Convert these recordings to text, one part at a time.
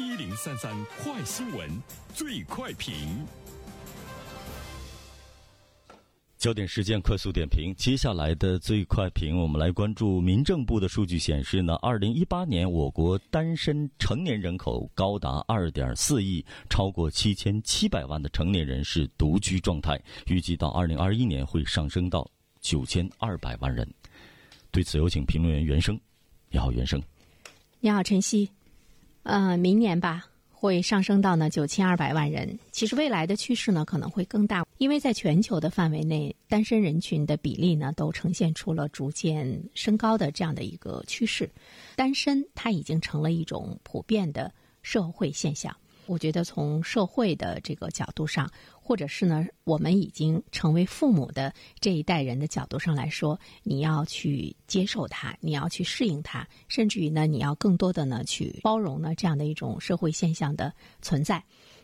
一零三三快新闻，最快评。焦点事件快速点评，接下来的最快评，我们来关注民政部的数据显示呢，二零一八年我国单身成年人口高达二点四亿，超过七千七百万的成年人是独居状态，预计到二零二一年会上升到九千二百万人。对此，有请评论员袁生。你好，袁生。你好，晨曦。呃，明年吧。会上升到呢九千二百万人。其实未来的趋势呢可能会更大，因为在全球的范围内，单身人群的比例呢都呈现出了逐渐升高的这样的一个趋势。单身它已经成了一种普遍的社会现象。我觉得从社会的这个角度上，或者是呢，我们已经成为父母的这一代人的角度上来说，你要去接受它，你要去适应它，甚至于呢，你要更多的呢去包容呢这样的一种社会现象的存在。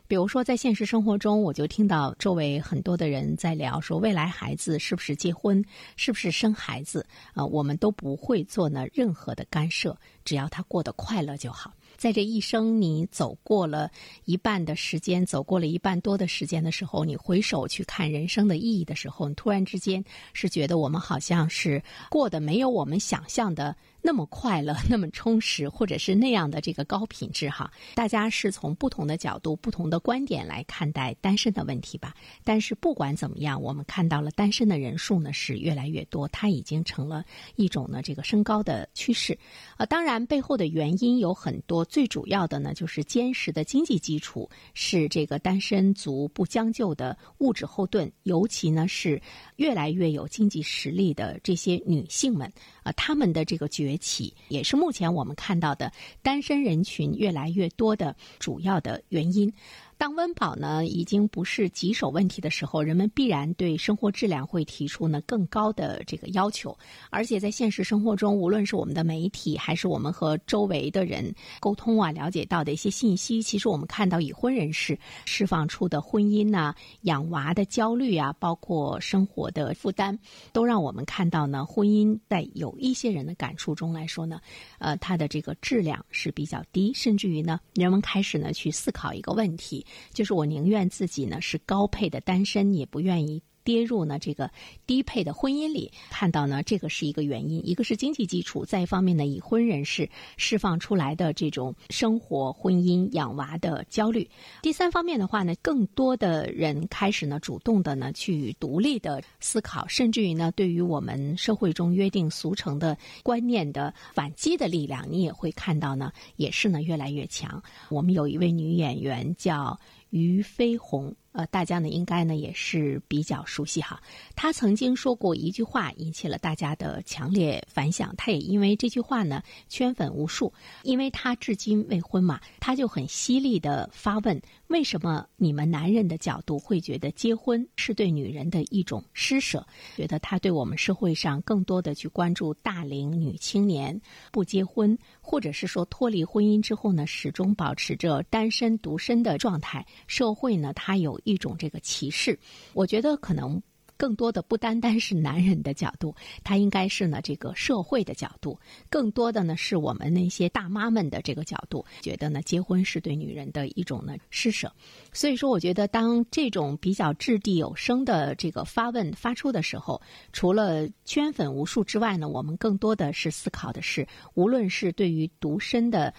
比如说，在现实生活中，我就听到周围很多的人在聊说，未来孩子是不是结婚，是不是生孩子，啊，我们都不会做呢任何的干涉，只要他过得快乐就好。在这一生，你走过了一半的时间，走过了一半多的时间的时候，你回首去看人生的意义的时候，你突然之间是觉得我们好像是过得没有我们想象的。那么快乐，那么充实，或者是那样的这个高品质哈，大家是从不同的角度、不同的观点来看待单身的问题吧。但是不管怎么样，我们看到了单身的人数呢是越来越多，它已经成了一种呢这个升高的趋势。呃，当然背后的原因有很多，最主要的呢就是坚实的经济基础是这个单身族不将就的物质后盾，尤其呢是越来越有经济实力的这些女性们啊，她们的这个决。起也是目前我们看到的单身人群越来越多的主要的原因。当温饱呢已经不是棘手问题的时候，人们必然对生活质量会提出呢更高的这个要求。而且在现实生活中，无论是我们的媒体，还是我们和周围的人沟通啊，了解到的一些信息，其实我们看到已婚人士释放出的婚姻呐、养娃的焦虑啊，包括生活的负担，都让我们看到呢，婚姻在有一些人的感触中来说呢，呃，它的这个质量是比较低，甚至于呢，人们开始呢去思考一个问题。就是我宁愿自己呢是高配的单身，也不愿意跌入呢这个低配的婚姻里。看到呢，这个是一个原因，一个是经济基础，再一方面呢，已婚人士释放出来的这种生活、婚姻、养娃的焦虑。第三方面的话呢，更多的人开始呢主动的呢去独立的思考，甚至于呢，对于我们社会中约定俗成的观念的反击的力量，你也会看到呢，也是呢越来越强。我们有一位女演员叫。于飞鸿，呃，大家呢应该呢也是比较熟悉哈。他曾经说过一句话，引起了大家的强烈反响。他也因为这句话呢圈粉无数，因为他至今未婚嘛，他就很犀利的发问：为什么你们男人的角度会觉得结婚是对女人的一种施舍？觉得他对我们社会上更多的去关注大龄女青年不结婚，或者是说脱离婚姻之后呢，始终保持着单身独身的状态。社会呢，它有一种这个歧视，我觉得可能更多的不单单是男人的角度，它应该是呢这个社会的角度，更多的呢是我们那些大妈们的这个角度，觉得呢结婚是对女人的一种呢施舍。所以说，我觉得当这种比较掷地有声的这个发问发出的时候，除了圈粉无数之外呢，我们更多的是思考的是，无论是对于独身的。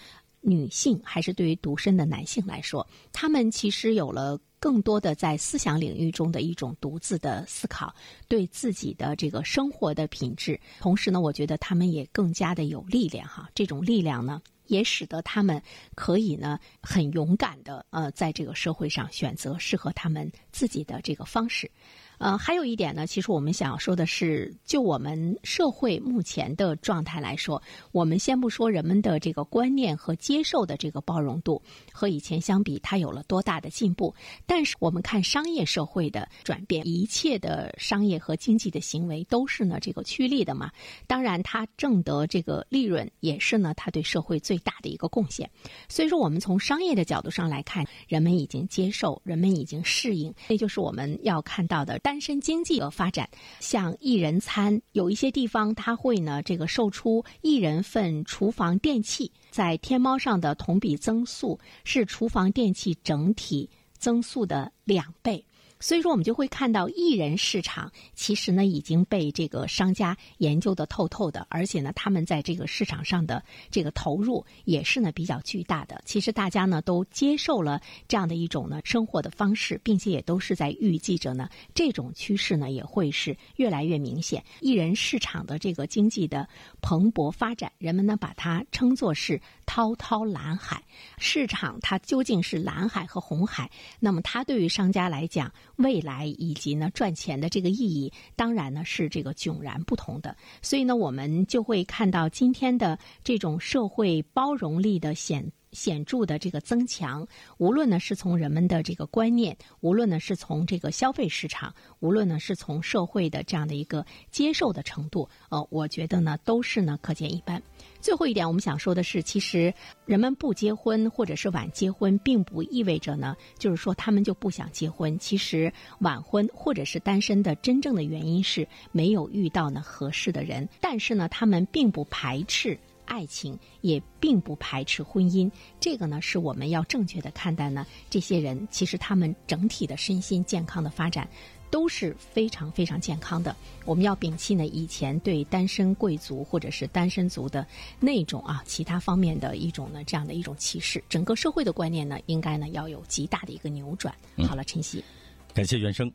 女性还是对于独身的男性来说，他们其实有了更多的在思想领域中的一种独自的思考，对自己的这个生活的品质。同时呢，我觉得他们也更加的有力量哈。这种力量呢，也使得他们可以呢很勇敢的呃，在这个社会上选择适合他们自己的这个方式。呃，还有一点呢，其实我们想要说的是，就我们社会目前的状态来说，我们先不说人们的这个观念和接受的这个包容度和以前相比，它有了多大的进步。但是我们看商业社会的转变，一切的商业和经济的行为都是呢这个趋利的嘛。当然，它挣得这个利润也是呢，它对社会最大的一个贡献。所以说，我们从商业的角度上来看，人们已经接受，人们已经适应，那就是我们要看到的。单身经济的发展，像一人餐，有一些地方它会呢，这个售出一人份厨房电器。在天猫上的同比增速是厨房电器整体增速的两倍。所以说，我们就会看到艺人市场其实呢已经被这个商家研究的透透的，而且呢，他们在这个市场上的这个投入也是呢比较巨大的。其实大家呢都接受了这样的一种呢生活的方式，并且也都是在预计着呢这种趋势呢也会是越来越明显。艺人市场的这个经济的蓬勃发展，人们呢把它称作是滔滔蓝海。市场它究竟是蓝海和红海？那么它对于商家来讲，未来以及呢赚钱的这个意义，当然呢是这个迥然不同的。所以呢，我们就会看到今天的这种社会包容力的显。显著的这个增强，无论呢是从人们的这个观念，无论呢是从这个消费市场，无论呢是从社会的这样的一个接受的程度，呃，我觉得呢都是呢可见一斑。最后一点，我们想说的是，其实人们不结婚或者是晚结婚，并不意味着呢，就是说他们就不想结婚。其实晚婚或者是单身的真正的原因是没有遇到呢合适的人，但是呢，他们并不排斥。爱情也并不排斥婚姻，这个呢是我们要正确的看待呢。这些人其实他们整体的身心健康的发展都是非常非常健康的。我们要摒弃呢以前对单身贵族或者是单身族的那种啊其他方面的一种呢这样的一种歧视。整个社会的观念呢应该呢要有极大的一个扭转。好了，晨曦，感谢原生。